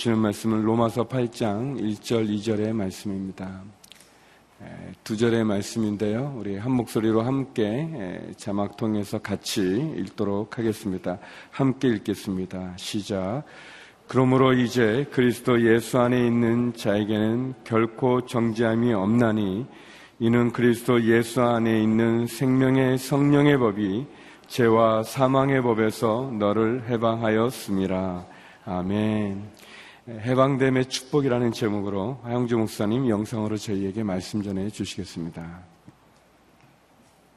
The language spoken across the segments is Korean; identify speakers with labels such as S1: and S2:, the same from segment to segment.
S1: 주시는 말씀은 로마서 8장 1절, 2절의 말씀입니다. 예, 두 절의 말씀인데요. 우리 한 목소리로 함께 예, 자막 통해서 같이 읽도록 하겠습니다. 함께 읽겠습니다. 시작. 그러므로 이제 그리스도 예수 안에 있는 자에게는 결코 정죄함이 없나니 이는 그리스도 예수 안에 있는 생명의 성령의 법이 죄와 사망의 법에서 너를 해방하였습니다. 아멘. 해방됨의 축복이라는 제목으로 하영주 목사님 영상으로 저희에게 말씀 전해 주시겠습니다.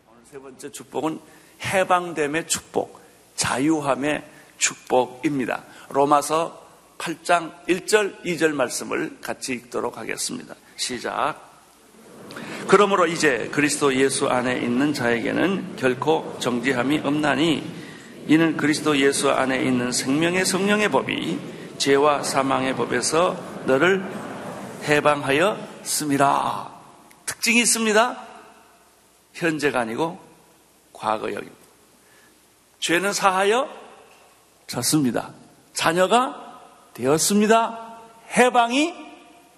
S2: 오늘 세 번째 축복은 해방됨의 축복, 자유함의 축복입니다. 로마서 8장 1절, 2절 말씀을 같이 읽도록 하겠습니다. 시작. 그러므로 이제 그리스도 예수 안에 있는 자에게는 결코 정지함이 없나니 이는 그리스도 예수 안에 있는 생명의 성령의 법이 죄와 사망의 법에서 너를 해방하였습니다. 특징이 있습니다. 현재가 아니고 과거역입니다. 죄는 사하여 졌습니다. 자녀가 되었습니다. 해방이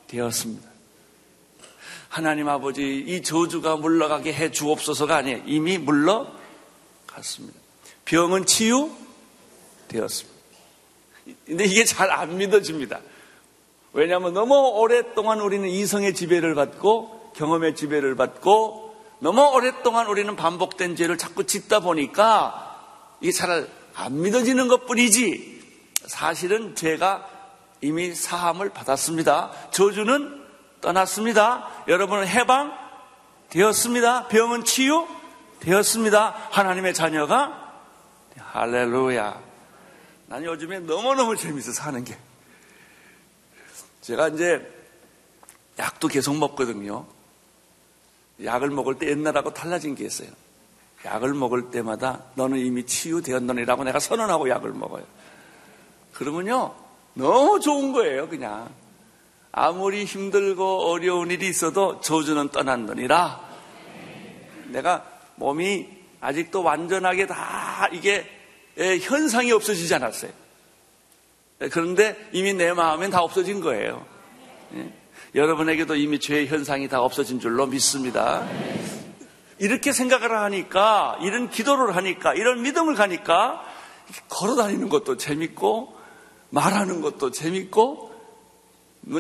S2: 되었습니다. 하나님 아버지 이 저주가 물러가게 해 주옵소서가 아니에요. 이미 물러갔습니다. 병은 치유되었습니다. 근데 이게 잘 안 믿어집니다. 왜냐하면 너무 오랫동안 우리는 이성의 지배를 받고 경험의 지배를 받고 너무 오랫동안 우리는 반복된 죄를 자꾸 짓다 보니까 이게 잘 안 믿어지는 것 뿐이지 사실은 죄가 이미 사함을 받았습니다. 저주는 떠났습니다. 여러분은 해방 되었습니다. 병은 치유 되었습니다. 하나님의 자녀가 할렐루야. 난 요즘에 너무너무 재밌어 사는 게. 제가 이제 약도 계속 먹거든요. 약을 먹을 때 옛날하고 달라진 게 있어요. 약을 먹을 때마다 너는 이미 치유되었느니라고 내가 선언하고 약을 먹어요. 그러면요, 너무 좋은 거예요, 그냥. 아무리 힘들고 어려운 일이 있어도 저주는 떠났느니라. 내가 몸이 아직도 완전하게 다 이게 예, 현상이 없어지지 않았어요. 예, 그런데 이미 내 마음엔 다 없어진 거예요. 예? 여러분에게도 이미 죄의 현상이 다 없어진 줄로 믿습니다. 이렇게 생각을 하니까, 이런 기도를 하니까, 이런 믿음을 가니까, 걸어 다니는 것도 재밌고, 말하는 것도 재밌고,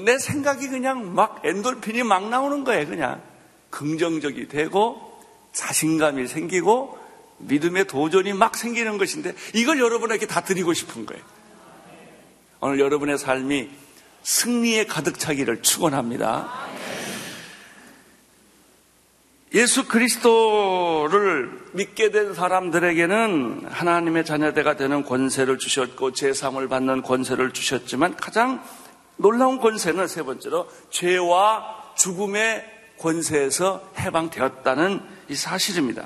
S2: 내 생각이 그냥 막 엔돌핀이 막 나오는 거예요, 그냥. 긍정적이 되고, 자신감이 생기고, 믿음의 도전이 막 생기는 것인데, 이걸 여러분에게 다 드리고 싶은 거예요. 오늘 여러분의 삶이 승리에 가득 차기를 축원합니다. 예수 그리스도를 믿게 된 사람들에게는 하나님의 자녀대가 되는 권세를 주셨고 제삼을 받는 권세를 주셨지만 가장 놀라운 권세는 세 번째로 죄와 죽음의 권세에서 해방되었다는 이 사실입니다.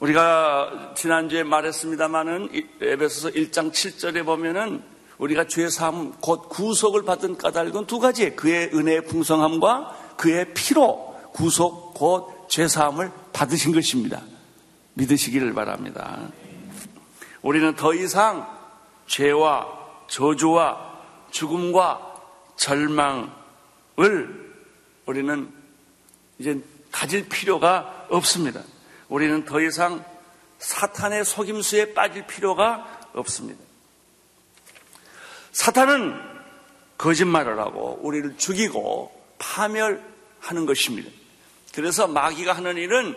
S2: 우리가 지난주에 말했습니다마는 에베소서 1장 7절에 보면은 우리가 죄 사함 곧 구속을 받은 까닭은 두 가지 그의 은혜의 풍성함과 그의 피로 구속 곧 죄 사함을 받으신 것입니다. 믿으시기를 바랍니다. 우리는 더 이상 죄와 저주와 죽음과 절망을 우리는 이제 가질 필요가 없습니다. 우리는 더 이상 사탄의 속임수에 빠질 필요가 없습니다. 사탄은 거짓말을 하고 우리를 죽이고 파멸하는 것입니다. 그래서 마귀가 하는 일은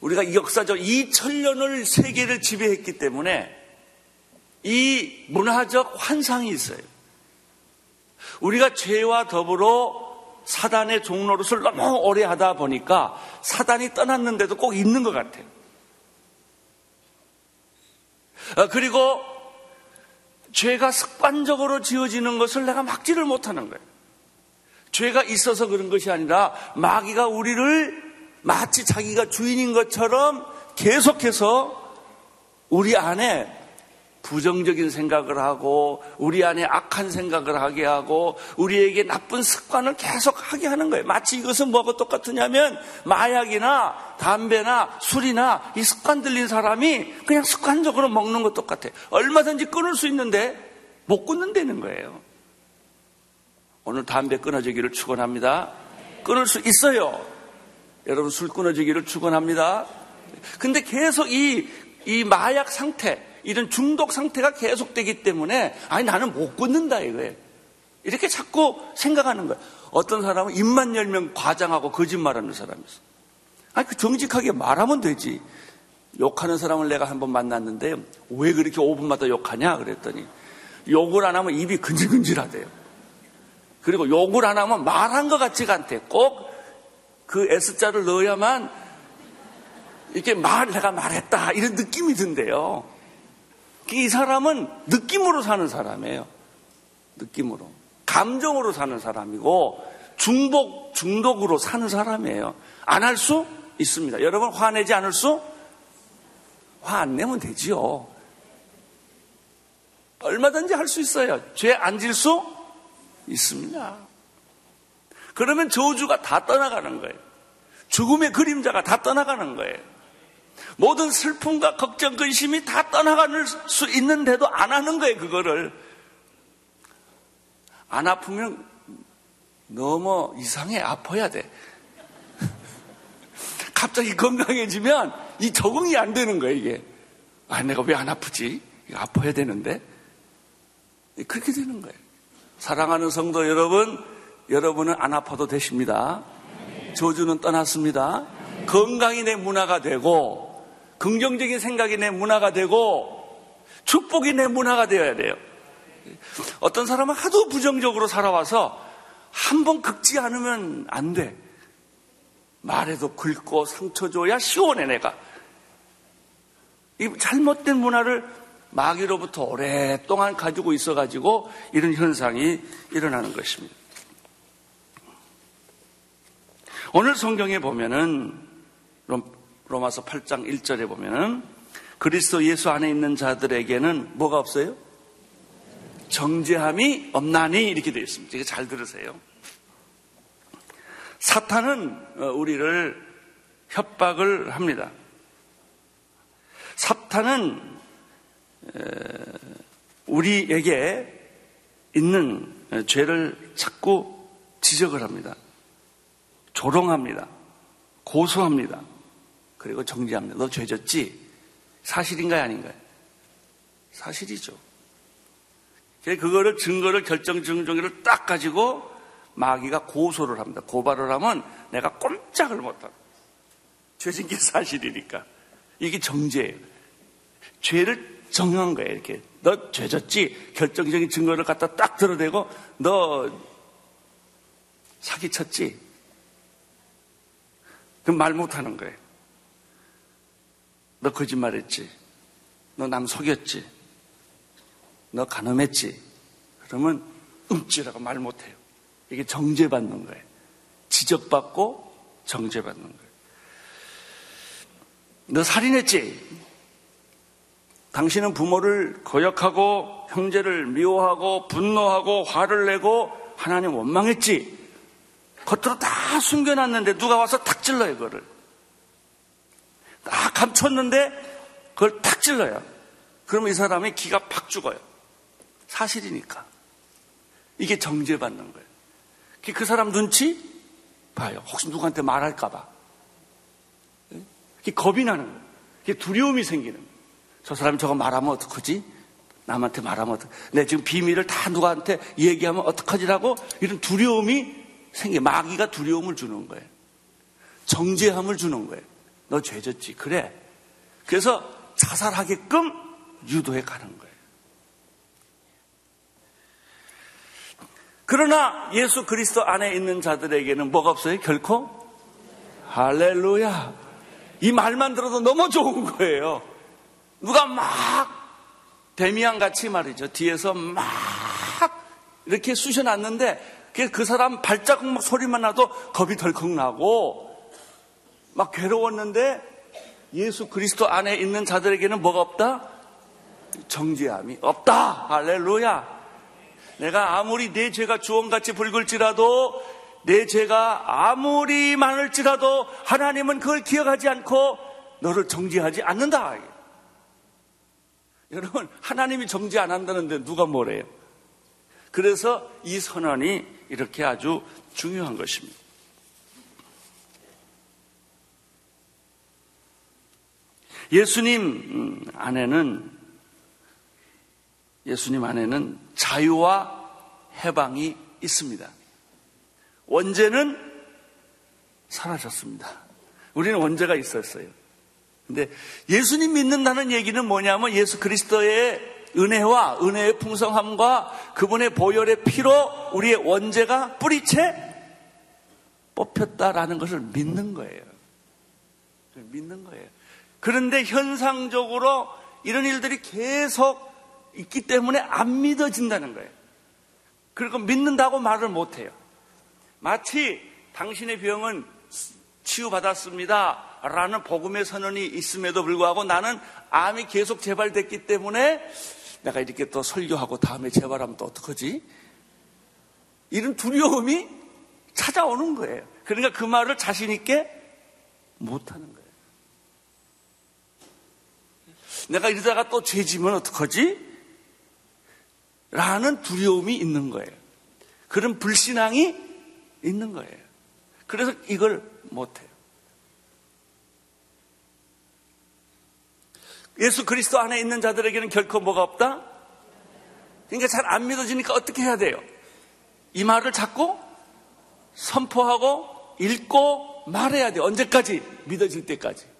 S2: 우리가 역사적 2천년을 세계를 지배했기 때문에 이 문화적 환상이 있어요. 우리가 죄와 더불어 사단의 종로릇을 너무 오래 하다 보니까 사단이 떠났는데도 꼭 있는 것 같아요. 아, 그리고 죄가 습관적으로 지어지는 것을 내가 막지를 못하는 거예요. 죄가 있어서 그런 것이 아니라 마귀가 우리를 마치 자기가 주인인 것처럼 계속해서 우리 안에 부정적인 생각을 하고 우리 안에 악한 생각을 하게 하고 우리에게 나쁜 습관을 계속 하게 하는 거예요. 마치 이것은 뭐가 똑같으냐면 마약이나 담배나 술이나 이 습관 들린 사람이 그냥 습관적으로 먹는 것 똑같아. 얼마든지 끊을 수 있는데 못 끊는다는 거예요. 오늘 담배 끊어지기를 축원합니다. 끊을 수 있어요. 여러분 술 끊어지기를 축원합니다. 근데 계속 이 이 마약 상태 이런 중독 상태가 계속되기 때문에 아니 나는 못 끊는다 이거예요. 이렇게 자꾸 생각하는 거예요. 어떤 사람은 입만 열면 과장하고 거짓말하는 사람이 있어. 아니 그 정직하게 말하면 되지. 욕하는 사람을 내가 한 번 만났는데 왜 그렇게 5분마다 욕하냐 그랬더니 욕을 안 하면 입이 근질근질하대요. 그리고 욕을 안 하면 말한 것 같지가 않대. 꼭 그 S자를 넣어야만 이렇게 말, 내가 말했다. 이런 느낌이 든대요. 이 사람은 느낌으로 사는 사람이에요. 느낌으로. 감정으로 사는 사람이고 중복, 중독으로 사는 사람이에요. 안 할 수 있습니다. 여러분 화내지 않을 수? 화 안 내면 되지요. 얼마든지 할 수 있어요. 죄 안 질 수 있습니다. 그러면 저주가 다 떠나가는 거예요. 죽음의 그림자가 다 떠나가는 거예요. 모든 슬픔과 걱정, 근심이 다 떠나갈 수 있는데도 안 하는 거예요, 그거를. 안 아프면 너무 이상해, 아파야 돼. 갑자기 건강해지면 이 적응이 안 되는 거예요, 이게. 아, 내가 왜 안 아프지? 아파야 되는데. 그렇게 되는 거예요. 사랑하는 성도 여러분, 여러분은 안 아파도 되십니다. 저주는 떠났습니다. 건강이 내 문화가 되고, 긍정적인 생각이 내 문화가 되고 축복이 내 문화가 되어야 돼요. 어떤 사람은 하도 부정적으로 살아와서 한 번 긁지 않으면 안 돼. 말해도 긁고 상처 줘야 시원해 내가. 이 잘못된 문화를 마귀로부터 오랫동안 가지고 있어가지고 이런 현상이 일어나는 것입니다. 오늘 성경에 보면은 로마서 8장 1절에 보면은 그리스도 예수 안에 있는 자들에게는 뭐가 없어요? 정죄함이 없나니 이렇게 되어 있습니다. 이거 잘 들으세요. 사탄은 어, 우리를 협박을 합니다. 사탄은 우리에게 있는 죄를 자꾸 지적을 합니다. 조롱합니다. 고소합니다. 그리고 정지합니다. 너 죄졌지? 사실인가요? 아닌가요? 사실이죠. 그거를 증거를 결정 증정기를 딱 가지고 마귀가 고소를 합니다. 고발을 하면 내가 꼼짝을 못하고 죄진 게 사실이니까 이게 정죄예요. 죄를 정한 거예요. 이렇게 너 죄졌지? 결정적인 증거를 갖다 딱 들어대고 너 사기쳤지? 그럼 말 못하는 거예요. 너 거짓말했지. 너 남 속였지. 너 가늠했지. 그러면 음지라고 말 못해요. 이게 정죄받는 거예요. 지적받고 정죄받는 거예요. 너 살인했지. 당신은 부모를 거역하고 형제를 미워하고 분노하고 화를 내고 하나님 원망했지. 겉으로 다 숨겨놨는데 누가 와서 탁 찔러요, 그거를. 다 감췄는데 그걸 탁 찔러요. 그러면 이 사람의 기가 팍 죽어요. 사실이니까. 이게 정죄받는 거예요. 그 사람 눈치 봐요. 혹시 누구한테 말할까봐. 겁이 나는 거예요. 그게 두려움이 생기는 거예요. 저 사람이 저거 말하면 어떡하지? 남한테 말하면 어떡, 내 지금 비밀을 다 누구한테 얘기하면 어떡하지라고 이런 두려움이 생겨. 마귀가 두려움을 주는 거예요. 정죄함을 주는 거예요. 너 죄졌지. 그래. 그래서 자살하게끔 유도해 가는 거예요. 그러나 예수 그리스도 안에 있는 자들에게는 뭐가 없어요? 결코? 할렐루야. 이 말만 들어도 너무 좋은 거예요. 누가 막 데미안 같이 말이죠. 뒤에서 막 이렇게 쑤셔놨는데 그 사람 발자국 소리만 나도 겁이 덜컥 나고 막 괴로웠는데 예수 그리스도 안에 있는 자들에게는 뭐가 없다? 정죄함이 없다. 할렐루야. 내가 아무리 내 죄가 주원같이 붉을지라도 내 죄가 아무리 많을지라도 하나님은 그걸 기억하지 않고 너를 정죄하지 않는다. 여러분, 하나님이 정죄 안 한다는데 누가 뭐래요? 그래서 이 선언이 이렇게 아주 중요한 것입니다. 예수님 안에는 예수님 안에는 자유와 해방이 있습니다. 원죄는 사라졌습니다. 우리는 원죄가 있었어요. 근데 예수님 믿는다는 얘기는 뭐냐면 예수 그리스도의 은혜와 은혜의 풍성함과 그분의 보혈의 피로 우리의 원죄가 뿌리채 뽑혔다라는 것을 믿는 거예요. 믿는 거예요. 그런데 현상적으로 이런 일들이 계속 있기 때문에 안 믿어진다는 거예요. 그리고 믿는다고 말을 못해요. 마치 당신의 병은 치유받았습니다. 라는 복음의 선언이 있음에도 불구하고 나는 암이 계속 재발됐기 때문에 내가 이렇게 또 설교하고 다음에 재발하면 또 어떡하지? 이런 두려움이 찾아오는 거예요. 그러니까 그 말을 자신있게 못하는 거예요. 내가 이러다가 또 죄지면 어떡하지? 라는 두려움이 있는 거예요. 그런 불신앙이 있는 거예요. 그래서 이걸 못해요. 예수 그리스도 안에 있는 자들에게는 결코 뭐가 없다? 그러니까 잘 안 믿어지니까 어떻게 해야 돼요? 이 말을 자꾸 선포하고 읽고 말해야 돼요. 언제까지? 믿어질 때까지.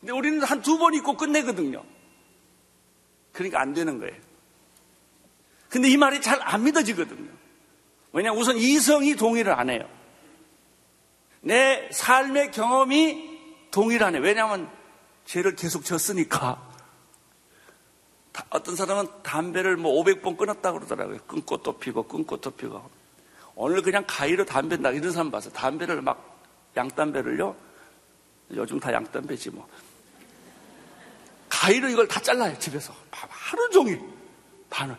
S2: 근데 우리는 한 두번 읽고 끝내거든요. 그러니까 안 되는 거예요. 근데 이 말이 잘 안 믿어지거든요. 왜냐하면 우선 이성이 동의를 안 해요. 내 삶의 경험이 동의를 안 해요. 왜냐하면 죄를 계속 졌으니까. 어떤 사람은 담배를 뭐 500번 끊었다 그러더라고요. 끊고 또 피고, 끊고 또 피고. 오늘 그냥 가위로 담배 나 이런 사람 봐서 담배를 막 양담배를요. 요즘 다 양담배지 뭐. 가위로 이걸 다 잘라요 집에서 하루 종일 반을.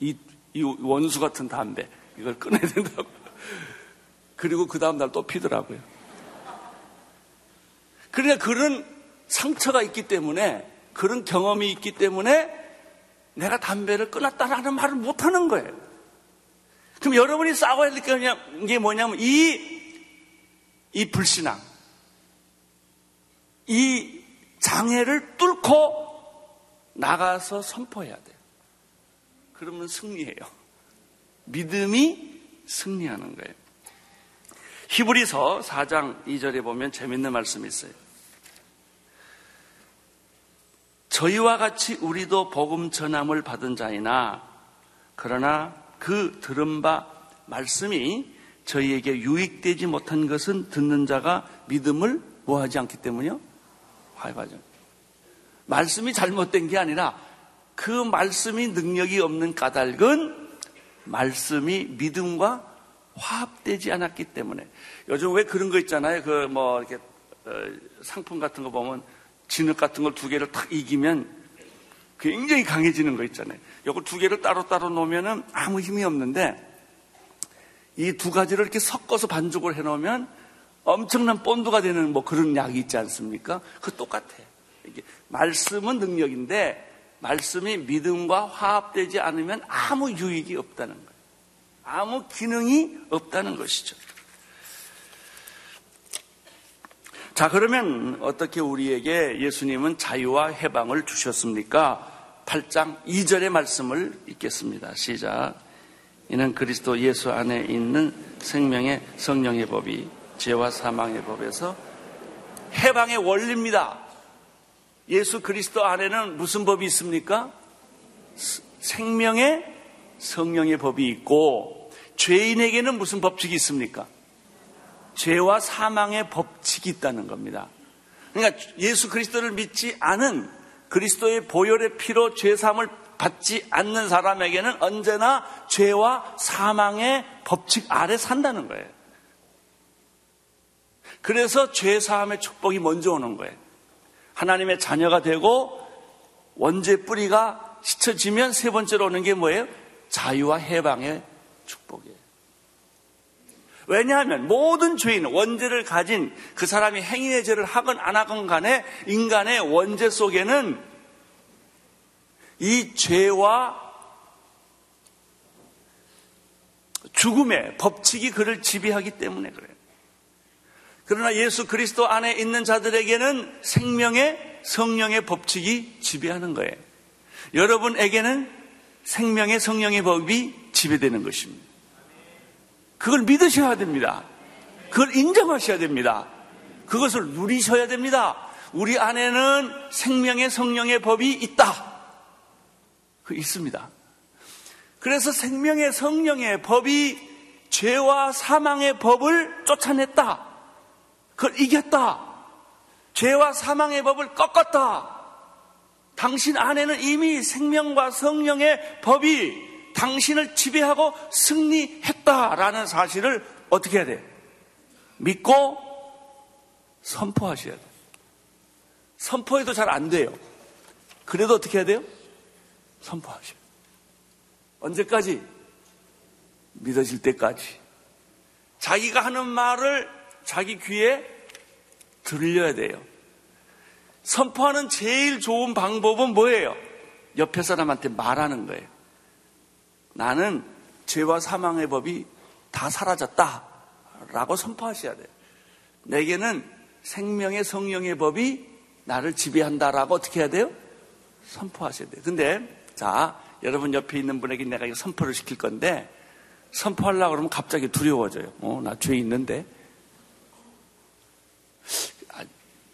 S2: 이, 이 원수 같은 담배 이걸 끊어야 된다고. 그리고 그 다음 날 또 피더라고요. 그러니까 그런 상처가 있기 때문에 그런 경험이 있기 때문에 내가 담배를 끊었다라는 말을 못 하는 거예요. 그럼 여러분이 싸워야 될 게 뭐냐면 이, 이 불신앙, 이 장애를 뚫고 나가서 선포해야 돼요. 그러면 승리해요. 믿음이 승리하는 거예요. 히브리서 4장 2절에 보면 재밌는 말씀이 있어요. 저희와 같이 우리도 복음 전함을 받은 자이나 그러나 그 들은 바 말씀이 저희에게 유익되지 못한 것은 듣는 자가 믿음을 뭐하지 않기 때문이요? 화해하죠. 말씀이 잘못된 게 아니라 그 말씀이 능력이 없는 까닭은 말씀이 믿음과 화합되지 않았기 때문에 요즘 왜 그런 거 있잖아요. 그 뭐 이렇게 어, 상품 같은 거 보면 진흙 같은 걸 두 개를 탁 이기면 굉장히 강해지는 거 있잖아요. 요걸 두 개를 따로따로 놓으면은 아무 힘이 없는데 이 두 가지를 이렇게 섞어서 반죽을 해 놓으면 엄청난 본드가 되는 뭐 그런 약이 있지 않습니까? 그 똑같아. 이게 말씀은 능력인데 말씀이 믿음과 화합되지 않으면 아무 유익이 없다는 거예요. 아무 기능이 없다는 것이죠. 자, 그러면 어떻게 우리에게 예수님은 자유와 해방을 주셨습니까? 8장 2절의 말씀을 읽겠습니다. 시작. 이는 그리스도 예수 안에 있는 생명의 성령의 법이 죄와 사망의 법에서 해방의 원리입니다. 예수 그리스도 안에는 무슨 법이 있습니까? 생명의 성령의 법이 있고 죄인에게는 무슨 법칙이 있습니까? 죄와 사망의 법칙이 있다는 겁니다. 그러니까 예수 그리스도를 믿지 않은 그리스도의 보혈의 피로 죄삼을 받지 않는 사람에게는 언제나 죄와 사망의 법칙 아래 산다는 거예요. 그래서 죄 사함의 축복이 먼저 오는 거예요. 하나님의 자녀가 되고 원죄 뿌리가 씻어지면 세 번째로 오는 게 뭐예요? 자유와 해방의 축복이에요. 왜냐하면 모든 죄인, 원죄를 가진 그 사람이 행위의 죄를 하건 안 하건 간에 인간의 원죄 속에는 이 죄와 죽음의 법칙이 그를 지배하기 때문에 그래요. 그러나 예수 그리스도 안에 있는 자들에게는 생명의 성령의 법칙이 지배하는 거예요. 여러분에게는 생명의 성령의 법이 지배되는 것입니다. 그걸 믿으셔야 됩니다. 그걸 인정하셔야 됩니다. 그것을 누리셔야 됩니다. 우리 안에는 생명의 성령의 법이 있다. 그 있습니다. 그래서 생명의 성령의 법이 죄와 사망의 법을 쫓아냈다. 그걸 이겼다. 죄와 사망의 법을 꺾었다. 당신 안에는 이미 생명과 성령의 법이 당신을 지배하고 승리했다라는 사실을 어떻게 해야 돼? 믿고 선포하셔야 돼. 선포해도 잘 안 돼요. 그래도 어떻게 해야 돼요? 선포하셔야 돼. 언제까지? 믿어질 때까지. 자기가 하는 말을 자기 귀에 들려야 돼요. 선포하는 제일 좋은 방법은 뭐예요? 옆에 사람한테 말하는 거예요. 나는 죄와 사망의 법이 다 사라졌다. 라고 선포하셔야 돼요. 내게는 생명의 성령의 법이 나를 지배한다라고 어떻게 해야 돼요? 선포하셔야 돼요. 근데, 자, 여러분 옆에 있는 분에게 내가 이거 선포를 시킬 건데, 선포하려고 그러면 갑자기 두려워져요. 어, 나 죄 있는데. 아,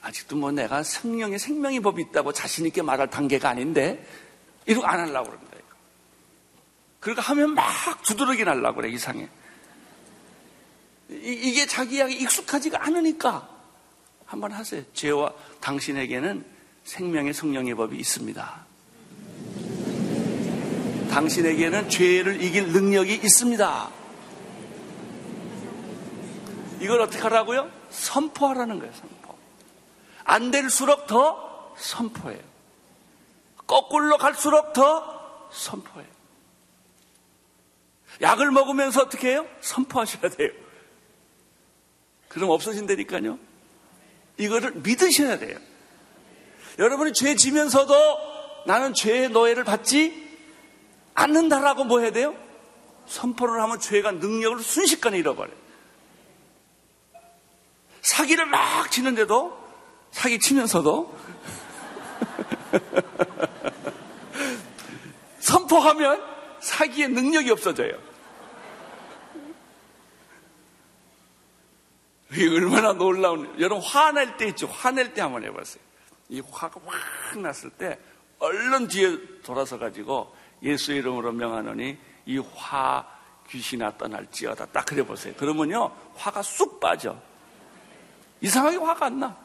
S2: 아직도 뭐 내가 성령의 생명의 법이 있다고 자신있게 말할 단계가 아닌데, 이러고 안 하려고 그럽니다. 그러니까 하면 막 두드러기 날라고 그래, 이상해. 이, 게 자기 이야기 익숙하지가 않으니까 한번 하세요. 죄와 당신에게는 생명의 성령의 법이 있습니다. 당신에게는 죄를 이길 능력이 있습니다. 이걸 어떻게 하라고요? 선포하라는 거예요. 안 될수록 더 선포해요. 거꾸로 갈수록 더 선포해요. 약을 먹으면서 어떻게 해요? 선포하셔야 돼요. 그럼 없어진다니까요. 이거를 믿으셔야 돼요. 여러분이 죄 지면서도 나는 죄의 노예를 받지 않는다라고 뭐 해야 돼요? 선포를 하면 죄가 능력을 순식간에 잃어버려요. 사기를 막 치는데도 사기 치면서도 선포하면 사기의 능력이 없어져요. 이게 얼마나 놀라운, 여러분 화낼 때 있죠. 화낼 때 한번 해봤어요. 이 화가 확 났을 때 얼른 뒤에 돌아서 가지고 예수 이름으로 명하노니 이 화 귀신아 떠날지어다. 딱 그래 보세요. 그러면요 화가 쑥 빠져. 이상하게 화가 안 나.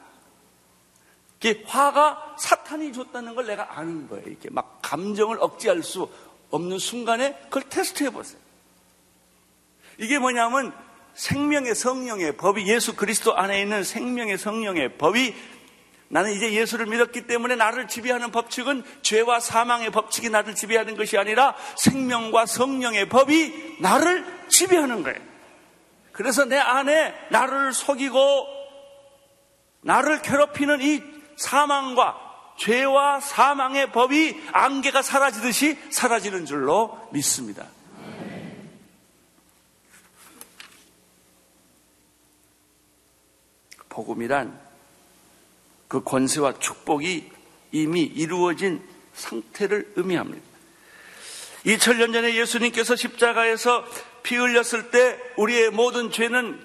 S2: 이게 화가 사탄이 줬다는 걸 내가 아는 거예요. 이렇게 막 감정을 억제할 수 없는 순간에 그걸 테스트해 보세요. 이게 뭐냐면 생명의 성령의 법이 예수 그리스도 안에 있는 생명의 성령의 법이 나는 이제 예수를 믿었기 때문에 나를 지배하는 법칙은 죄와 사망의 법칙이 나를 지배하는 것이 아니라 생명과 성령의 법이 나를 지배하는 거예요. 그래서 내 안에 나를 속이고 나를 괴롭히는 이 사망과 죄와 사망의 법이 안개가 사라지듯이 사라지는 줄로 믿습니다. 복음이란 그 권세와 축복이 이미 이루어진 상태를 의미합니다. 2000년 전에 예수님께서 십자가에서 피 흘렸을 때 우리의 모든 죄는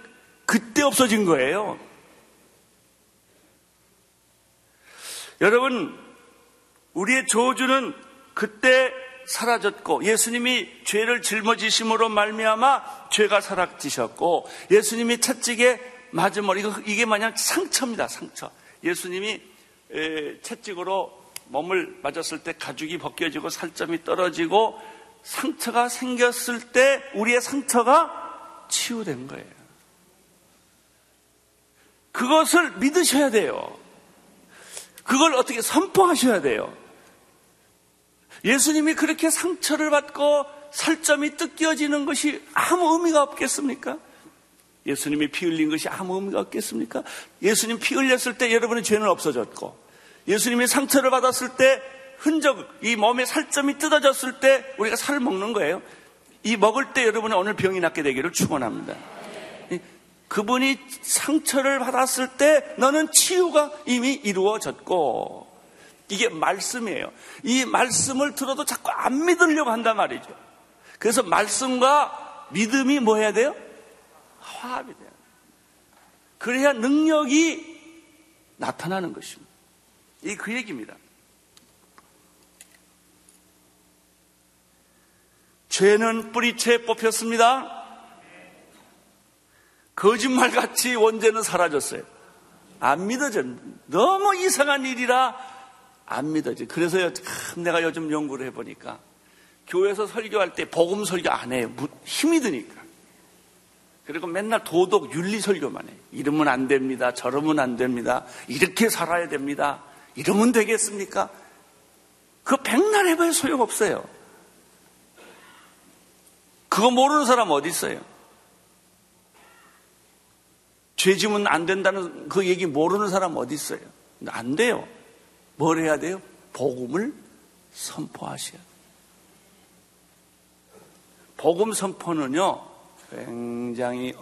S2: 그때 없어진 거예요. 여러분, 우리의 저주는 그때 사라졌고 예수님이 죄를 짊어지심으로 말미암아 죄가 사라지셨고 예수님이 채찍에 맞으면 이거 이게 마냥 상처입니다. 상처. 예수님이 채찍으로 몸을 맞았을 때 가죽이 벗겨지고 살점이 떨어지고 상처가 생겼을 때 우리의 상처가 치유된 거예요. 그것을 믿으셔야 돼요. 그걸 어떻게 선포하셔야 돼요. 예수님이 그렇게 상처를 받고 살점이 뜯겨지는 것이 아무 의미가 없겠습니까? 예수님이 피 흘린 것이 아무 의미가 없겠습니까? 예수님 피 흘렸을 때 여러분의 죄는 없어졌고, 예수님이 상처를 받았을 때 흔적, 이 몸에 살점이 뜯어졌을 때 우리가 살을 먹는 거예요. 이 먹을 때 여러분은 오늘 병이 낫게 되기를 축원합니다. 그분이 상처를 받았을 때 너는 치유가 이미 이루어졌고 이게 말씀이에요. 이 말씀을 들어도 자꾸 안 믿으려고 한단 말이죠. 그래서 말씀과 믿음이 뭐 해야 돼요? 화합이 돼요. 그래야 능력이 나타나는 것입니다. 이 그 얘기입니다. 죄는 뿌리채 뽑혔습니다. 거짓말같이 원죄는 사라졌어요. 안 믿어져. 너무 이상한 일이라 안 믿어져. 그래서요, 참 내가 요즘 연구를 해보니까 교회에서 설교할 때 복음 설교 안 해요. 힘이 드니까. 그리고 맨날 도덕, 윤리 설교만 해요. 이러면 안 됩니다. 저러면 안 됩니다. 이렇게 살아야 됩니다. 이러면 되겠습니까? 그거 백날 해봐야 소용없어요. 그거 모르는 사람 어디 있어요? 죄 지면 안 된다는 그 얘기 모르는 사람 어디 있어요? 안 돼요. 뭘 해야 돼요? 복음을 선포하셔야 돼요. 복음 선포는요, 굉장히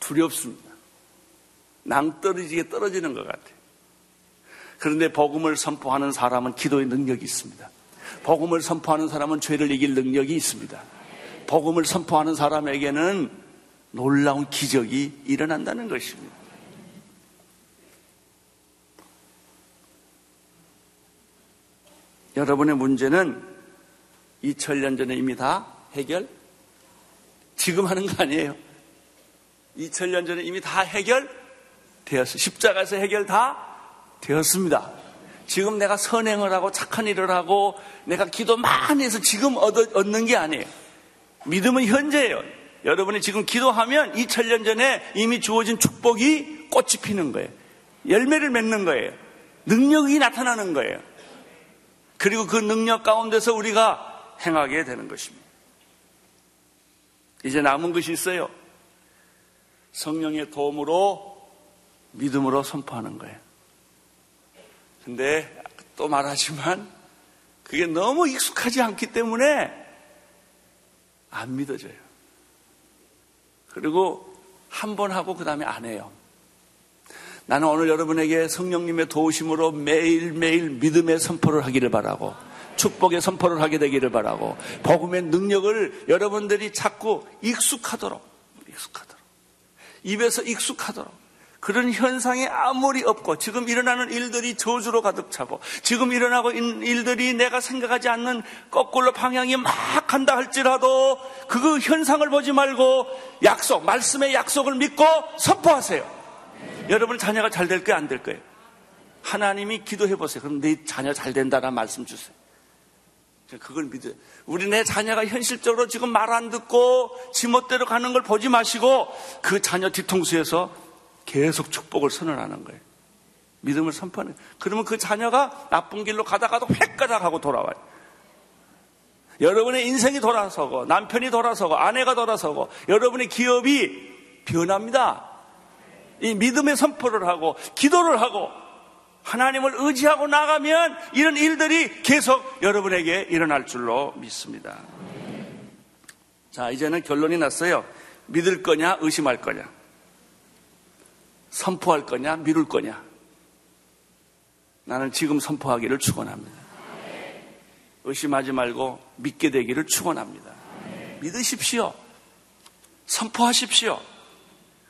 S2: 두렵습니다. 낭떠러지게 떨어지는 것 같아요. 그런데 복음을 선포하는 사람은 기도의 능력이 있습니다. 복음을 선포하는 사람은 죄를 이길 능력이 있습니다. 복음을 선포하는 사람에게는 놀라운 기적이 일어난다는 것입니다. 여러분의 문제는 2000년 전에 이미 다 해결? 지금 하는 거 아니에요. 2000년 전에 이미 다 해결되었어요. 십자가에서 해결 다 되었습니다. 지금 내가 선행을 하고 착한 일을 하고 내가 기도 많이 해서 지금 얻는 게 아니에요. 믿음은 현재예요. 여러분이 지금 기도하면 2000년 전에 이미 주어진 축복이 꽃이 피는 거예요. 열매를 맺는 거예요. 능력이 나타나는 거예요. 그리고 그 능력 가운데서 우리가 행하게 되는 것입니다. 이제 남은 것이 있어요. 성령의 도움으로 믿음으로 선포하는 거예요. 근데 또 말하지만 그게 너무 익숙하지 않기 때문에 안 믿어져요. 그리고 한 번 하고 그 다음에 안 해요. 나는 오늘 여러분에게 성령님의 도우심으로 매일매일 믿음의 선포를 하기를 바라고 축복의 선포를 하게 되기를 바라고 복음의 능력을 여러분들이 자꾸 익숙하도록 익숙하도록 입에서 익숙하도록 그런 현상이 아무리 없고 지금 일어나는 일들이 저주로 가득 차고 지금 일어나고 있는 일들이 내가 생각하지 않는 거꾸로 방향이 막 간다 할지라도 그 현상을 보지 말고 약속, 말씀의 약속을 믿고 선포하세요. 여러분 자녀가 잘 될 거예요, 안 될 거예요? 하나님이 기도해 보세요. 그럼 내 자녀 잘 된다는 말씀 주세요. 그걸 믿어요. 우리 내 자녀가 현실적으로 지금 말 안 듣고 지멋대로 가는 걸 보지 마시고 그 자녀 뒤통수에서 계속 축복을 선언하는 거예요. 믿음을 선포하는 거예요. 그러면 그 자녀가 나쁜 길로 가다가도 획가닥하고 돌아와요. 여러분의 인생이 돌아서고 남편이 돌아서고 아내가 돌아서고 여러분의 기업이 변합니다. 이 믿음의 선포를 하고 기도를 하고 하나님을 의지하고 나가면 이런 일들이 계속 여러분에게 일어날 줄로 믿습니다. 자, 이제는 결론이 났어요. 믿을 거냐, 의심할 거냐. 선포할 거냐, 미룰 거냐. 나는 지금 선포하기를 축원합니다. 의심하지 말고 믿게 되기를 축원합니다. 믿으십시오. 선포하십시오.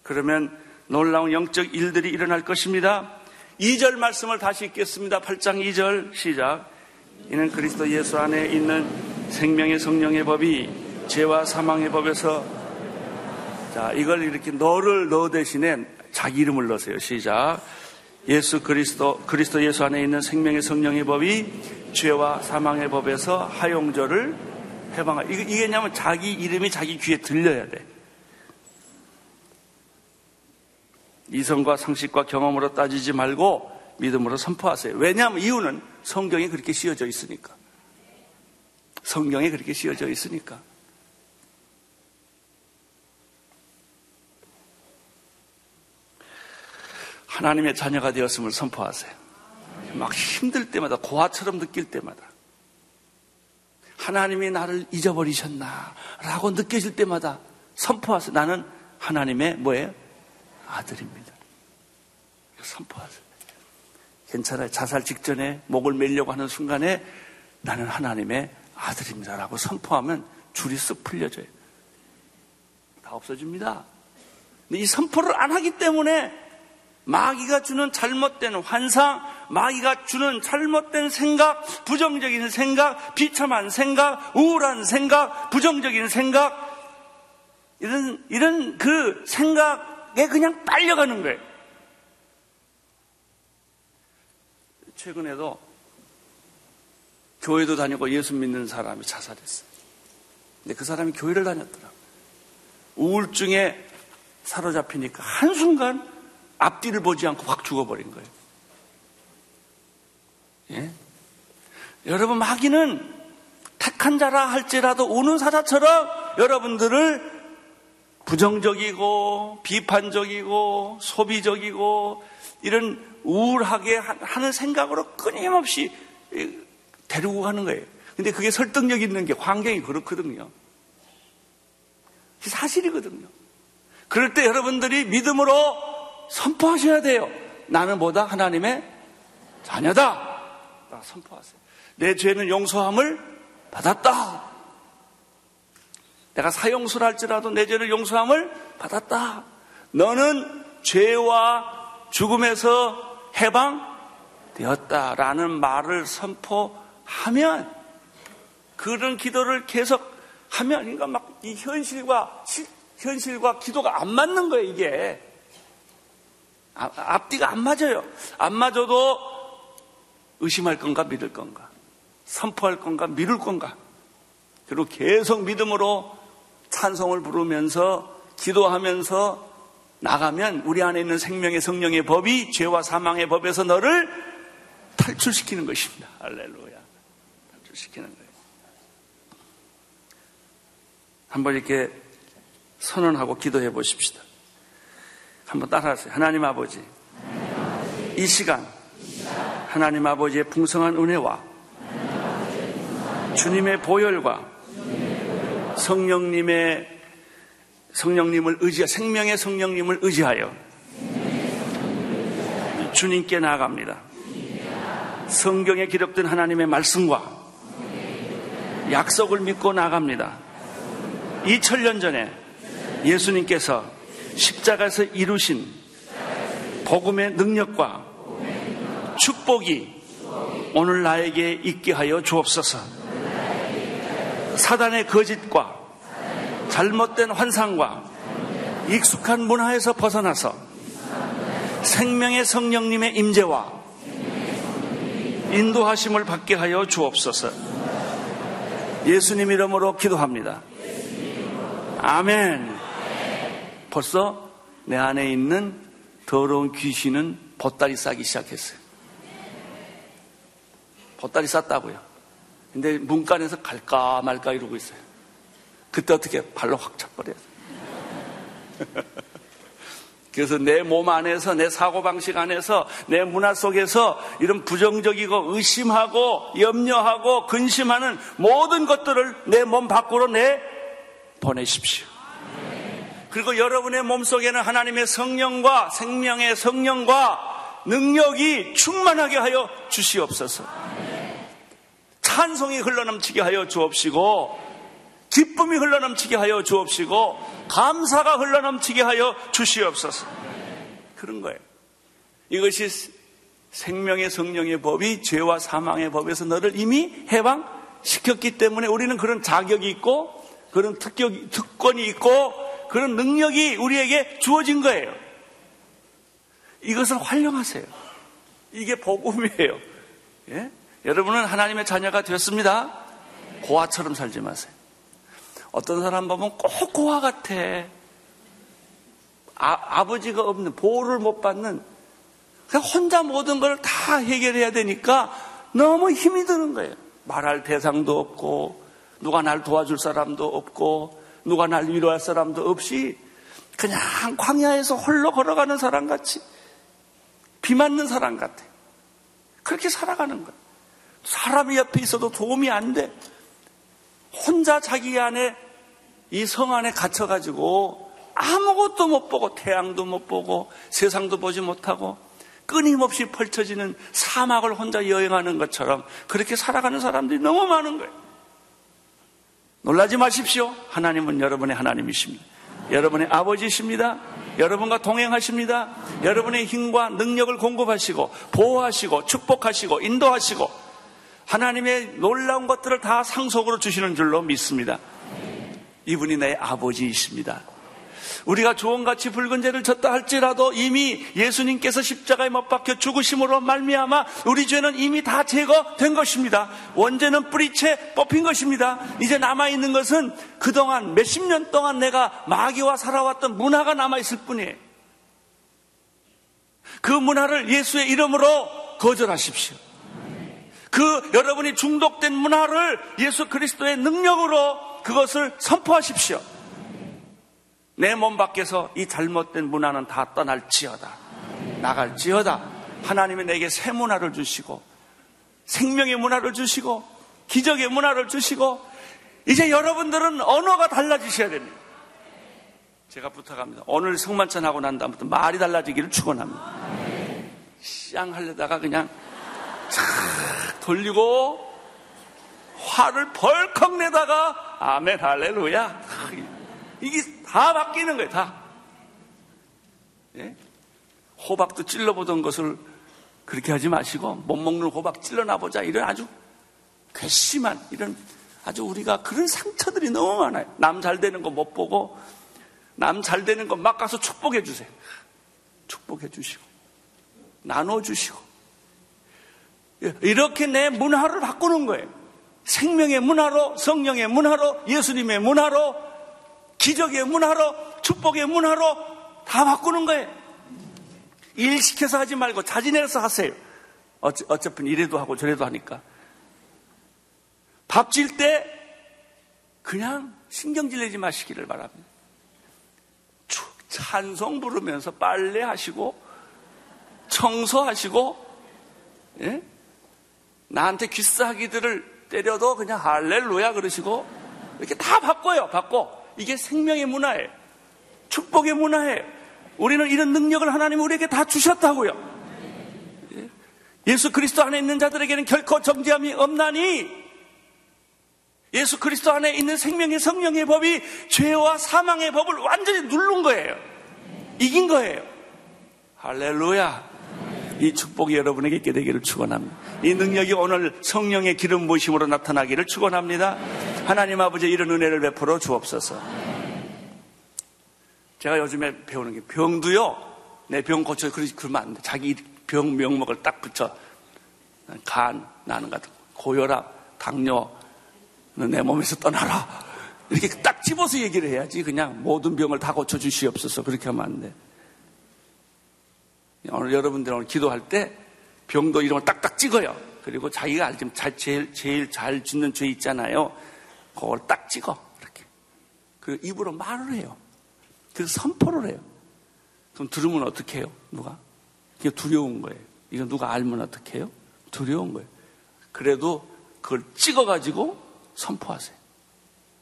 S2: 그러면 놀라운 영적 일들이 일어날 것입니다. 2절 말씀을 다시 읽겠습니다. 8장 2절 시작. 이는 그리스도 예수 안에 있는 생명의 성령의 법이 죄와 사망의 법에서 자, 이걸 이렇게 너를 너 대신에 자기 이름을 넣으세요. 시작. 예수 그리스도, 그리스도 예수 안에 있는 생명의 성령의 법이 죄와 사망의 법에서 하용조를 해방하. 이게, 이게 냐면 자기 이름이 자기 귀에 들려야 돼. 이성과 상식과 경험으로 따지지 말고 믿음으로 선포하세요. 왜냐하면 이유는 성경이 그렇게 씌어져 있으니까. 성경에 그렇게 씌어져 있으니까. 하나님의 자녀가 되었음을 선포하세요. 막 힘들 때마다 고아처럼 느낄 때마다 하나님이 나를 잊어버리셨나 라고 느껴질 때마다 선포하세요. 나는 하나님의 뭐예요? 아들입니다. 선포하세요. 괜찮아요. 자살 직전에 목을 매려고 하는 순간에 나는 하나님의 아들입니다라고 선포하면 줄이 쓱 풀려져요. 다 없어집니다. 근데 이 선포를 안 하기 때문에 마귀가 주는 잘못된 환상, 마귀가 주는 잘못된 생각, 부정적인 생각, 비참한 생각, 우울한 생각, 부정적인 생각, 이런, 이런 그 생각에 그냥 빨려가는 거예요. 최근에도 교회도 다니고 예수 믿는 사람이 자살했어요. 근데 그 사람이 교회를 다녔더라. 우울증에 사로잡히니까 한순간 앞뒤를 보지 않고 확 죽어버린 거예요. 예? 여러분, 마귀는 택한 자라 할지라도 우는 사자처럼 여러분들을 부정적이고 비판적이고 소비적이고 이런 우울하게 하는 생각으로 끊임없이 데리고 가는 거예요. 근데 그게 설득력 있는 게 환경이 그렇거든요. 사실이거든요. 그럴 때 여러분들이 믿음으로 선포하셔야 돼요. 나는 뭐다? 하나님의 자녀다. 선포하세요. 내 죄는 용서함을 받았다. 내가 사용수를 할지라도 내 죄를 용서함을 받았다. 너는 죄와 죽음에서 해방되었다라는 말을 선포하면 그런 기도를 계속 하면 그러니까 막 이 현실과 현실과 기도가 안 맞는 거예요 이게 아, 앞뒤가 안 맞아요. 안 맞아도 의심할 건가 믿을 건가 선포할 건가 미룰 건가 그리고 계속 믿음으로 찬송을 부르면서 기도하면서 나가면 우리 안에 있는 생명의 성령의 법이 죄와 사망의 법에서 너를 탈출시키는 것입니다. 할렐루야. 탈출시키는 거예요. 한번 이렇게 선언하고 기도해 보십시다. 한번 따라하세요. 하나님 아버지, 이 시간 하나님 아버지의 풍성한 은혜와 주님의 보혈과 성령님의 성령님을 의지하 생명의 성령님을 의지하여 주님께 나아갑니다. 성경에 기록된 하나님의 말씀과 약속을 믿고 나갑니다. 2000년 전에 예수님께서 십자가에서 이루신 복음의 능력과 축복이 오늘 나에게 있게 하여 주옵소서. 사단의 거짓과 잘못된 환상과 익숙한 문화에서 벗어나서 생명의 성령님의 임재와 인도하심을 받게 하여 주옵소서. 예수님 이름으로 기도합니다. 아멘. 벌써 내 안에 있는 더러운 귀신은 보따리 싸기 시작했어요. 보따리 쌌다고요. 근데 문간에서 갈까 말까 이러고 있어요. 그때 어떻게 발로 확 차버려야 돼. 그래서 내 몸 안에서, 내 사고방식 안에서, 내 문화 속에서 이런 부정적이고 의심하고 염려하고 근심하는 모든 것들을 내 몸 밖으로 내 보내십시오. 그리고 여러분의 몸 속에는 하나님의 성령과 생명의 성령과 능력이 충만하게 하여 주시옵소서. 찬송이 흘러넘치게 하여 주옵시고 기쁨이 흘러넘치게 하여 주옵시고 감사가 흘러넘치게 하여 주시옵소서. 그런 거예요. 이것이 생명의 성령의 법이 죄와 사망의 법에서 너를 이미 해방시켰기 때문에 우리는 그런 자격이 있고 그런 특격, 특권이 있고 그런 능력이 우리에게 주어진 거예요. 이것을 활용하세요. 이게 복음이에요. 예? 여러분은 하나님의 자녀가 되었습니다. 고아처럼 살지 마세요. 어떤 사람 보면 꼭 고아 같아. 아, 버지가 없는, 보호를 못 받는, 그냥 혼자 모든 걸 다 해결해야 되니까 너무 힘이 드는 거예요. 말할 대상도 없고, 누가 날 도와줄 사람도 없고 누가 날 위로할 사람도 없이 그냥 광야에서 홀로 걸어가는 사람 같이 비 맞는 사람 같아. 그렇게 살아가는 거야. 사람이 옆에 있어도 도움이 안 돼. 혼자 자기 안에 이 성 안에 갇혀가지고 아무것도 못 보고 태양도 못 보고 세상도 보지 못하고 끊임없이 펼쳐지는 사막을 혼자 여행하는 것처럼 그렇게 살아가는 사람들이 너무 많은 거예요. 놀라지 마십시오. 하나님은 여러분의 하나님이십니다. 여러분의 아버지십니다. 여러분과 동행하십니다. 여러분의 힘과 능력을 공급하시고 보호하시고 축복하시고 인도하시고 하나님의 놀라운 것들을 다 상속으로 주시는 줄로 믿습니다. 이분이 내 아버지이십니다. 우리가 조언같이 붉은 죄를 졌다 할지라도 이미 예수님께서 십자가에 못 박혀 죽으심으로 말미암아 우리 죄는 이미 다 제거된 것입니다. 원죄는 뿌리채 뽑힌 것입니다. 이제 남아 있는 것은 그동안 몇십 년 동안 내가 마귀와 살아왔던 문화가 남아 있을 뿐이에요. 그 문화를 예수의 이름으로 거절하십시오. 그 여러분이 중독된 문화를 예수 그리스도의 능력으로 그것을 선포하십시오. 내 몸 밖에서 이 잘못된 문화는 다 떠날지어다. 나갈지어다. 하나님이 내게 새 문화를 주시고 생명의 문화를 주시고 기적의 문화를 주시고 이제 여러분들은 언어가 달라지셔야 됩니다. 제가 부탁합니다. 오늘 성만찬 하고 난 다음부터 말이 달라지기를 축원합니다. 쌍 하려다가 그냥 착 돌리고 화를 벌컥 내다가 아멘 할렐루야 이게 다 바뀌는 거예요 다. 예? 호박도 찔러보던 것을 그렇게 하지 마시고 못 먹는 호박 찔러놔보자. 이런 아주 괘씸한 이런 아주 우리가 그런 상처들이 너무 많아요. 남 잘 되는 거 못 보고 남 잘 되는 거 막 가서 축복해 주세요. 축복해 주시고 나눠 주시고. 이렇게 내 문화를 바꾸는 거예요. 생명의 문화로, 성령의 문화로, 예수님의 문화로, 기적의 문화로, 축복의 문화로 다 바꾸는 거예요. 일 시켜서 하지 말고 자진해서 하세요. 어차, 어차피 이래도 하고 저래도 하니까. 밥 질 때 그냥 신경질 내지 마시기를 바랍니다. 찬송 부르면서 빨래하시고 청소하시고 예? 나한테 귀싸기들을 때려도 그냥 할렐루야 그러시고 이렇게 다 바꿔요. 바꿔. 이게 생명의 문화예요. 축복의 문화예요. 우리는 이런 능력을 하나님 우리에게 다 주셨다고요. 예? 예수 그리스도 안에 있는 자들에게는 결코 정죄함이 없나니 예수 그리스도 안에 있는 생명의 성령의 법이 죄와 사망의 법을 완전히 누른 거예요. 이긴 거예요. 할렐루야. 이 축복이 여러분에게 있게 되기를 축원합니다. 이 능력이 오늘 성령의 기름 부심으로 나타나기를 축원합니다. 하나님 아버지 이런 은혜를 베풀어 주옵소서. 제가 요즘에 배우는 게 병도요. 내 병 고쳐 그러면 안 돼. 자기 병 명목을 딱 붙여 간 나는 같은 고혈압, 당뇨 내 몸에서 떠나라. 이렇게 딱 집어서 얘기를 해야지. 그냥 모든 병을 다 고쳐 주시옵소서. 그렇게 하면 안 돼. 오늘 여러분들 오늘 기도할 때 병도 이름을 딱딱 찍어요. 그리고 자기가 알지 제일, 제일 잘 짓는 죄 있잖아요. 그걸 딱 찍어. 이렇게. 그 입으로 말을 해요. 그래서 선포를 해요. 그럼 들으면 어떻게 해요? 누가? 이게 두려운 거예요. 이거 누가 알면 어떻게 해요? 두려운 거예요. 그래도 그걸 찍어가지고 선포하세요.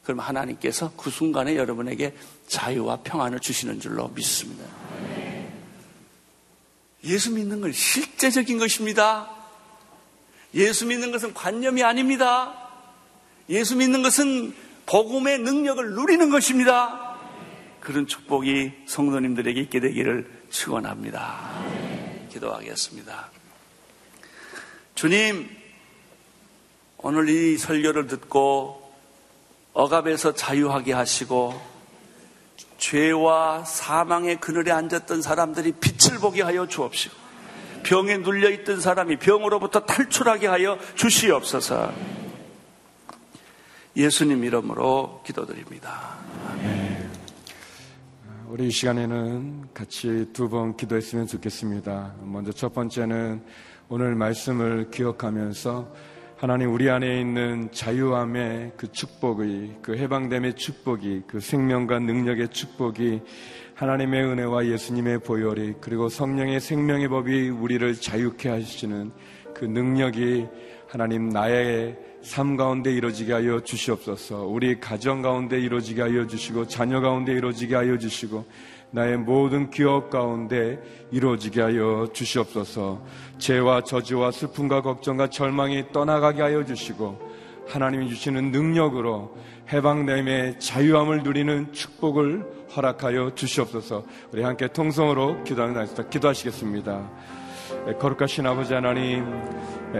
S2: 그럼 하나님께서 그 순간에 여러분에게 자유와 평안을 주시는 줄로 믿습니다. 예수 믿는 건 실제적인 것입니다. 예수 믿는 것은 관념이 아닙니다. 예수 믿는 것은 복음의 능력을 누리는 것입니다. 그런 축복이 성도님들에게 있게 되기를 축원합니다. 기도하겠습니다. 주님, 오늘 이 설교를 듣고 억압에서 자유하게 하시고 죄와 사망의 그늘에 앉았던 사람들이 빛을 보게 하여 주옵시고 병에 눌려 있던 사람이 병으로부터 탈출하게 하여 주시옵소서. 예수님 이름으로 기도드립니다. 아멘.
S1: 우리 이 시간에는 같이 두 번 기도했으면 좋겠습니다. 먼저 첫 번째는 오늘 말씀을 기억하면서 하나님 우리 안에 있는 자유함의 그 축복의 그 해방됨의 축복이 그 생명과 능력의 축복이 하나님의 은혜와 예수님의 보혈이 그리고 성령의 생명의 법이 우리를 자유케 하시는 그 능력이 하나님 나의 삶 가운데 이루어지게 하여 주시옵소서. 우리 가정 가운데 이루어지게 하여 주시고 자녀 가운데 이루어지게 하여 주시고 나의 모든 기업 가운데 이루어지게 하여 주시옵소서. 죄와 저주와 슬픔과 걱정과 절망이 떠나가게 하여 주시고 하나님이 주시는 능력으로 해방됨의 자유함을 누리는 축복을 허락하여 주시옵소서. 우리 함께 통성으로 기도하겠습니다. 기도하시겠습니다. 거룩하신 아버지 하나님,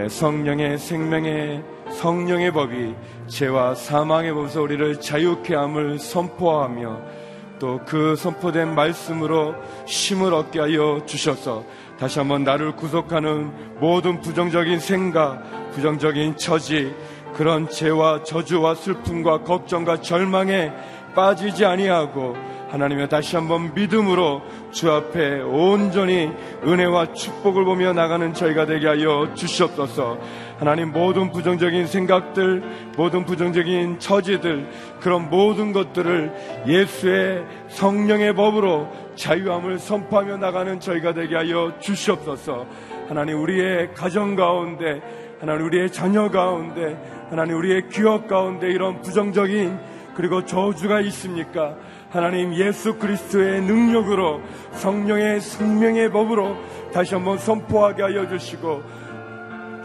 S1: 성령의 생명의 성령의 법이 죄와 사망의 법에서 우리를 자유케 함을 선포하며 또 그 선포된 말씀으로 힘을 얻게 하여 주셔서 다시 한번 나를 구속하는 모든 부정적인 생각, 부정적인 처지, 그런 죄와 저주와 슬픔과 걱정과 절망에 빠지지 아니하고 하나님의 다시 한번 믿음으로 주 앞에 온전히 은혜와 축복을 보며 나가는 저희가 되게 하여 주시옵소서. 하나님 모든 부정적인 생각들, 모든 부정적인 처지들, 그런 모든 것들을 예수의 성령의 법으로 자유함을 선포하며 나가는 저희가 되게 하여 주시옵소서. 하나님 우리의 가정 가운데, 하나님 우리의 자녀 가운데, 하나님 우리의 기업 가운데 이런 부정적인 그리고 저주가 있습니까? 하나님 예수 그리스도의 능력으로 성령의 생명의 법으로 다시 한번 선포하게 하여 주시고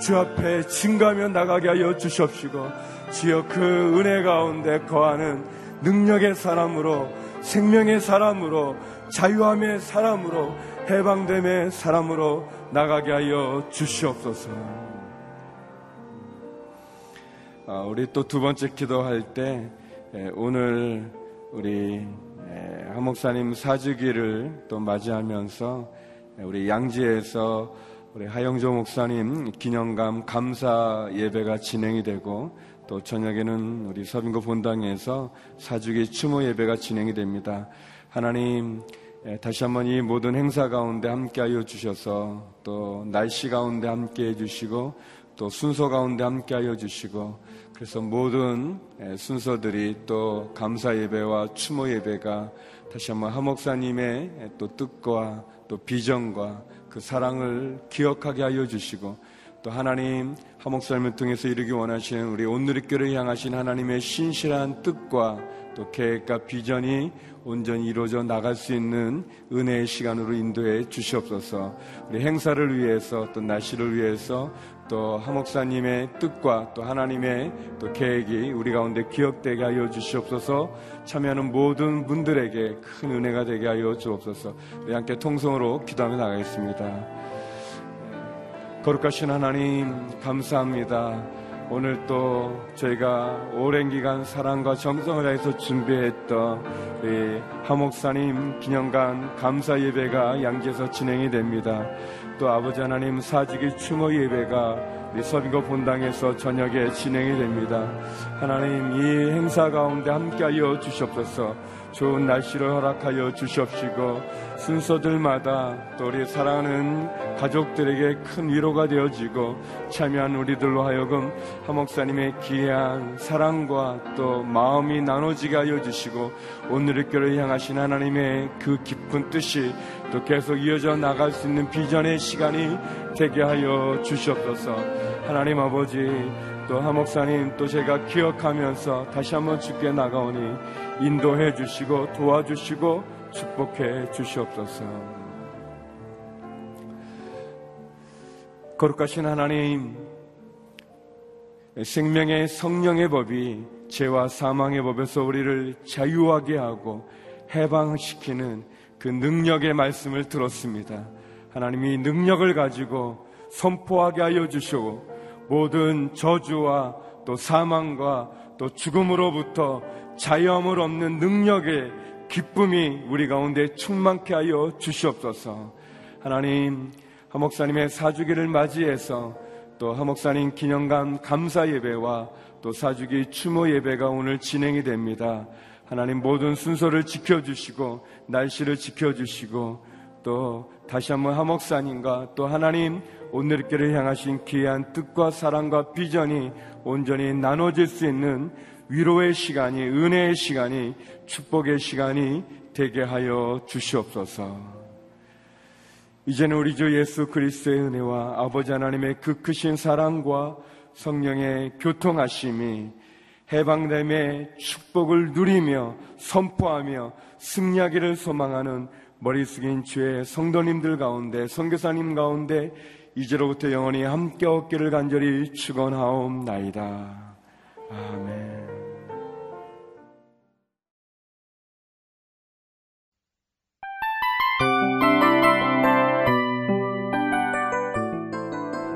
S1: 주 앞에 증가하며 나가게 하여 주시옵시고 주여 그 은혜 가운데 거하는 능력의 사람으로 생명의 사람으로 자유함의 사람으로 해방됨의 사람으로 나가게 하여 주시옵소서. 아, 우리 또 두 번째 기도할 때 오늘 우리 하목사님 사주기를 또 맞이하면서 우리 양지에서 우리 하영조 목사님 기념감 감사 예배가 진행이 되고 또 저녁에는 우리 서빙고 본당에서 사주기 추모 예배가 진행이 됩니다. 하나님 다시 한번 이 모든 행사 가운데 함께하여 주셔서 또 날씨 가운데 함께해 주시고 또 순서 가운데 함께하여 주시고 그래서 모든 순서들이 또 감사 예배와 추모 예배가 다시 한번 하목사님의 또 뜻과 또 비전과 그 사랑을 기억하게 하여 주시고 또 하나님 하목사님을 통해서 이루기 원하시는 우리 온누리교를 향하신 하나님의 신실한 뜻과 또 계획과 비전이 온전히 이루어져 나갈 수 있는 은혜의 시간으로 인도해 주시옵소서. 우리 행사를 위해서 또 날씨를 위해서 또 하목사님의 뜻과 또 하나님의 또 계획이 우리 가운데 기억되게 하여 주시옵소서 참여하는 모든 분들에게 큰 은혜가 되게 하여 주옵소서 우리 함께 통성으로 기도하며 나가겠습니다. 거룩하신 하나님 감사합니다. 오늘 또 저희가 오랜 기간 사랑과 정성을 다해서 준비했던 우리 하목사님 기념관 감사 예배가 양지에서 진행이 됩니다. 또 아버지 하나님 사직의 추모 예배가 우리 서빙고 본당에서 저녁에 진행이 됩니다. 하나님 이 행사 가운데 함께하여 주시옵소서. 좋은 날씨를 허락하여 주시옵시고 순서들마다 또 우리 사랑하는 가족들에게 큰 위로가 되어지고 참여한 우리들로 하여금 하목사님의 귀한 사랑과 또 마음이 나눠지게 하여 주시고 오늘의 교를 향하신 하나님의 그 깊은 뜻이 또 계속 이어져 나갈 수 있는 비전의 시간이 되게 하여 주시옵소서. 하나님 아버지 또 하목사님 또 제가 기억하면서 다시 한번 주께 나가오니 인도해 주시고 도와주시고 축복해 주시옵소서. 거룩하신 하나님, 생명의 성령의 법이 죄와 사망의 법에서 우리를 자유하게 하고 해방시키는 그 능력의 말씀을 들었습니다. 하나님이 능력을 가지고 선포하게 하여 주시고 모든 저주와 또 사망과 또 죽음으로부터 자유함을 얻는 능력의 기쁨이 우리 가운데 충만케 하여 주시옵소서. 하나님, 하목사님의 사주기를 맞이해서 또 하목사님 기념관 감사 예배와 또 사주기 추모 예배가 오늘 진행이 됩니다. 하나님 모든 순서를 지켜주시고 날씨를 지켜주시고 또 다시 한번 하목사님과 또 하나님 오늘교를 향하신 귀한 뜻과 사랑과 비전이 온전히 나눠질 수 있는 위로의 시간이 은혜의 시간이 축복의 시간이 되게 하여 주시옵소서. 이제는 우리 주 예수 그리스도의 은혜와 아버지 하나님의 그 크신 사랑과 성령의 교통하심이 해방됨의 축복을 누리며 선포하며 승리하기를 소망하는 머리 숙인 주의 성도님들 가운데 선교사님 가운데 이제로부터 영원히 함께 얻기를 간절히 축원하옵나이다.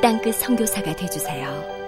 S3: 땅끝 성교사가 되주세요